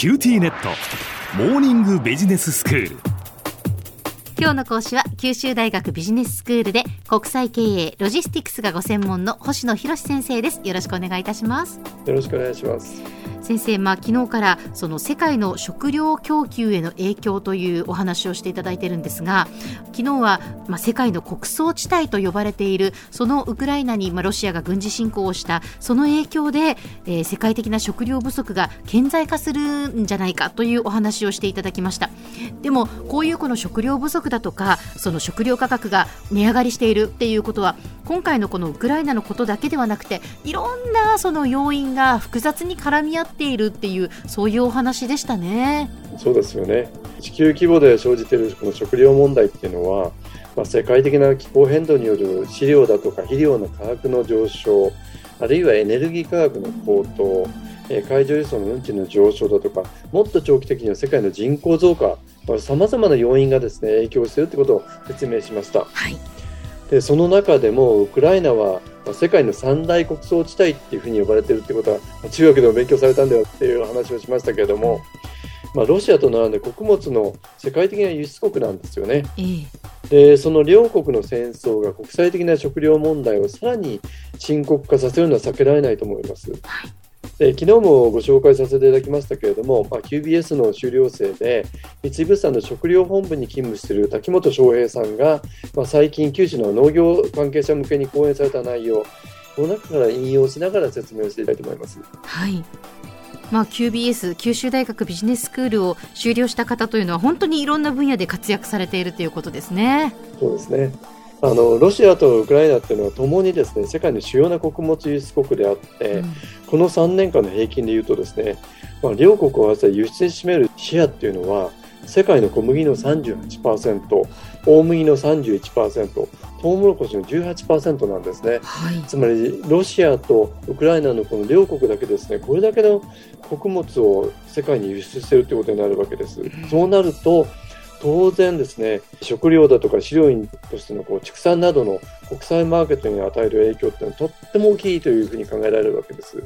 QTnet。モーニングビジネススクール。今日の講師は九州大学ビジネススクールで国際経営ロジスティクスがご専門の星野裕志先生です。よろしくお願いいたします。よろしくお願いします先生、まあ、昨日からその世界の食料供給への影響というお話をしていただいているんですが昨日は、まあ、世界の穀倉地帯と呼ばれているそのウクライナに、まあ、ロシアが軍事侵攻をしたその影響で、えー、世界的な食料不足が顕在化するんじゃないかというお話をしていただきました。でもこういうこの食料不足だとかその食料価格が値上がりしているっていうことは今回のこのウクライナのことだけではなくていろんなその要因が複雑に絡み合っているっていうそういうお話でしたね。そうですよね地球規模で生じているこの食料問題っていうのは、まあ、世界的な気候変動による飼料だとか肥料の価格の上昇あるいはエネルギー価格の高騰海上輸送の運賃の上昇だとかもっと長期的には世界の人口増加さまざまな要因がですね影響しているということを説明しました。はいでその中でもウクライナは世界の三大穀倉地帯っていうふうに呼ばれているってことは中学でも勉強されたんだよっていう話をしましたけれども、まあ、ロシアと並んで穀物の世界的な輸出国なんですよね。でその両国の戦争が国際的な食料問題をさらに深刻化させるのは避けられないと思います。はいで昨日もご紹介させていただきましたけれども、まあ、QBS の修了生で三井物産の食料本部に勤務している滝本翔平さんが、まあ、最近九州の農業関係者向けに講演された内容この中から引用しながら説明をしていきたいと思います。はいまあ、QBS 九州大学ビジネススクールを修了した方というのは本当にいろんな分野で活躍されているということですね。そうですねあのロシアとウクライナっていうのはともにですね世界の主要な穀物輸出国であって、うん、この3年間の平均でいうとですね、まあ、両国を合わせた輸出に占めるシェアっていうのは世界の小麦の38%大麦の31%トウモロコシの18%なんですね、はい、つまりロシアとウクライナのこの両国だけですねこれだけの穀物を世界に輸出しているということになるわけです。そうなると当然ですね食料だとか飼料品としてのこう畜産などの国際マーケットに与える影響っていうのはとっても大きいというふうに考えられるわけです。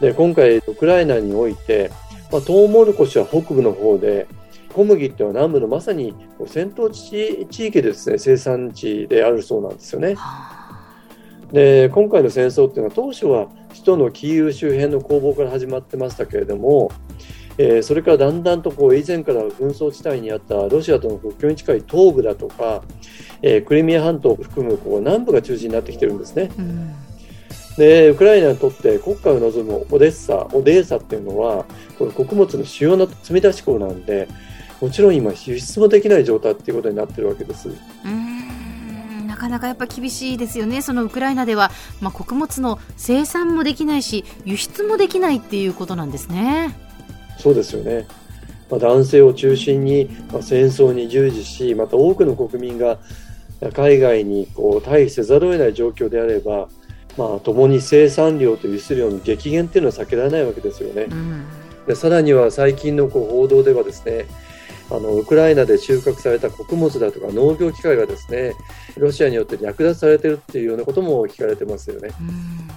で今回ウクライナにおいて、まあ、トウモロコシは北部の方で小麦っていうのは南部のまさに戦闘地地域でですね生産地であるそうなんですよね。で今回の戦争っていうのは当初は首都のキーウ周辺の攻防から始まってましたけれどもえー、それからだんだんとこう以前から紛争地帯にあったロシアとの国境に近い東部だとか、えー、クリミア半島を含むこう南部が中心になってきてるんですね。うんでウクライナにとって国家を望むオデッサ、オデーサっていうのはこの穀物の主要な積み出し港なんでもちろん今輸出もできない状態っていうことになってるわけです。なかなかやっぱ厳しいですよね、そのウクライナでは、まあ、穀物の生産もできないし輸出もできないっていうことなんですね。そうですよね。まあ、男性を中心に、まあ、戦争に従事し、また多くの国民が海外にこう退避せざるを得ない状況であれば、まあ、共に生産量と輸出量の激減っていうのは避けられないわけですよね。うん、でさらには最近のこう報道ではですねあのウクライナで収穫された穀物だとか農業機械がですねロシアによって略奪されているっていうようなことも聞かれてますよね。うん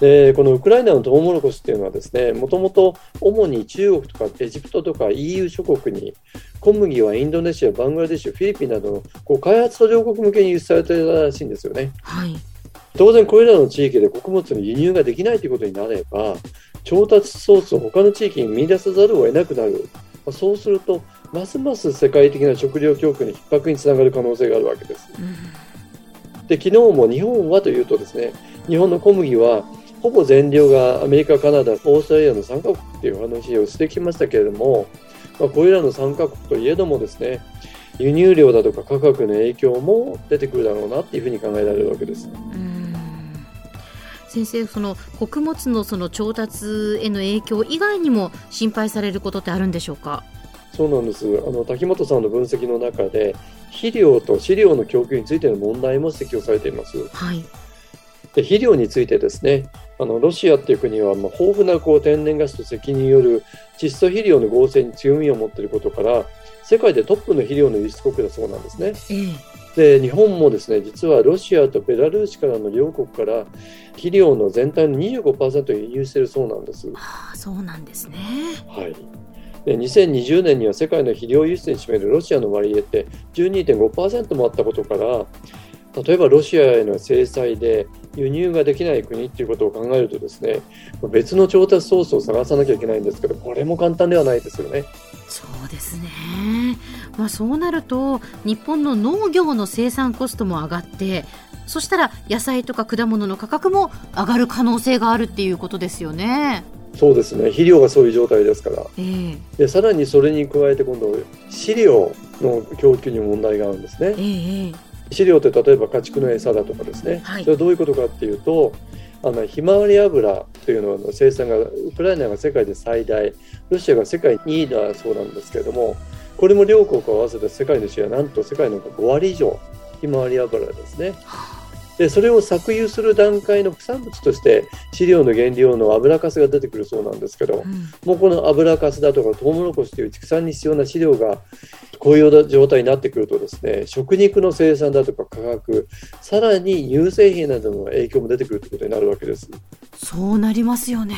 でこのウクライナのトウモロコシっていうのはですねもともと主に中国とかエジプトとか EU 諸国に小麦はインドネシア、バングラデシュ、フィリピンなどのこう開発途上国向けに輸出されていたらしいんですよね。はい当然これらの地域で穀物の輸入ができないということになれば調達ソースを他の地域に見出さざるを得なくなる、まあ、そうするとますます世界的な食料供給の逼迫につながる可能性があるわけです。うん、で昨日も日本はというとですね日本の小麦はほぼ全量がアメリカ、カナダ、オーストラリアの3カ国という話をしてきましたけれども、まあ、これらの3カ国といえどもですね、輸入量だとか価格の影響も出てくるだろうなっていうふうに考えられるわけです。先生、その穀物のその調達への影響以外にも心配されることってあるんでしょうか？そうなんですあの滝本さんの分析の中で肥料と飼料の供給についての問題も指摘をされています。はい、で肥料についてですねあのロシアっていう国は、まあ、豊富なこう天然ガスと石による窒素肥料の合成に強みを持っていることから世界でトップの肥料の輸出国だそうなんですね。で日本もですね実はロシアとベラルーシからの両国から肥料の全体の25%輸入しているそうなんです。はあ、そうなんですね。はい。で2020年には世界の肥料輸出に占めるロシアの割合って12.5%もあったことから例えばロシアへの制裁で輸入ができない国っていうことを考えるとですね別の調達ソースを探さなきゃいけないんですけどこれも簡単ではないですよね。そうですね、まあ、そうなると日本の農業の生産コストも上がってそしたら野菜とか果物の価格も上がる可能性があるっていうことですよね。そうですね肥料がそういう状態ですから、えー、でさらにそれに加えて今度飼料の供給に問題があるんですね。えー飼料って例えば家畜の餌だとかですね、はい、それはどういうことかっていうとあのひまわり油というのの生産がウクライナが世界で最大ロシアが世界2位だそうなんですけれどもこれも両国合わせて世界のシェアなんと世界の5割以上ひまわり油ですね。でそれを搾油する段階の副産物として飼料の原料の油かすが出てくるそうなんですけど、うん、もうこの油かすだとかトウモロコシという畜産に必要な飼料がこういう状態になってくるとですね食肉の生産だとか価格さらに乳製品などの影響も出てくるということになるわけです。そうなりますよね。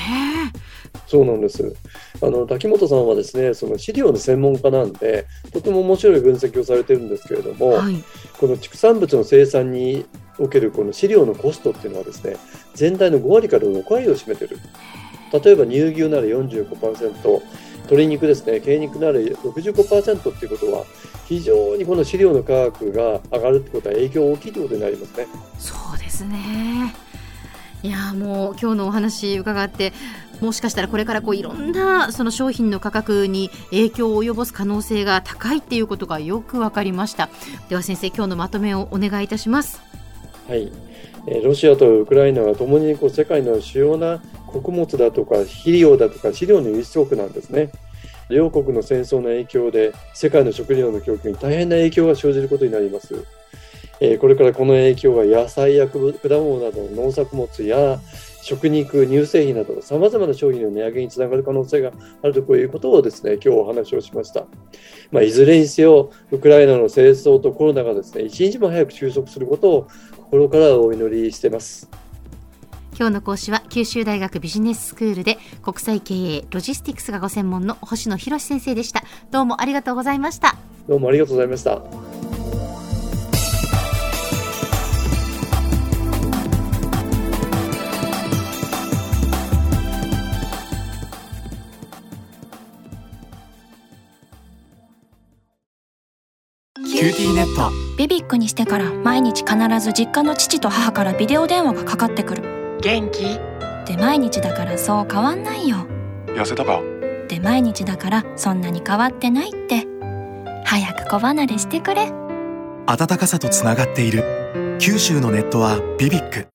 そうなんです。あの滝本さんはですね、その飼料の専門家なんで、とても面白い分析をされてるんですけれども、はい、この畜産物の生産におけるこの飼料のコストっていうのはですね、全体の5割から6割を占めてる。例えば乳牛なら45%、鶏肉ですね、鶏肉なら65%っていうことは、非常にこの飼料の価格が上がるってことは影響大きいということになりますね。そうですね。いやもう今日のお話伺ってもしかしたらこれからこういろんなその商品の価格に影響を及ぼす可能性が高いっていうことがよく分かりましたでは先生今日のまとめをお願いいたしますはい。ロシアとウクライナはともにこう世界の主要な穀物だとか肥料だとか飼料の輸出国なんですね。両国の戦争の影響で世界の食料の供給に大変な影響が生じることになります。えこれからこの影響は野菜や果物などの農作物や食肉、乳製品などさまざまな商品の値上げにつながる可能性があるということをですね今日お話をしました、まあ、いずれにせよウクライナの戦争とコロナがですね一日も早く収束することを心からお祈りしています。今日の講師は九州大学ビジネススクールで国際経営ロジスティクスがご専門の星野博先生でした。どうもありがとうございました。どうもありがとうございましたネット。ビビックにしてから毎日必ず実家の父と母からビデオ電話がかかってくる。元気？で毎日だからそう変わんないよ。痩せたか？で毎日だからそんなに変わってないって。早く子離れしてくれ。暖かさとつながっている。九州のネットはビビック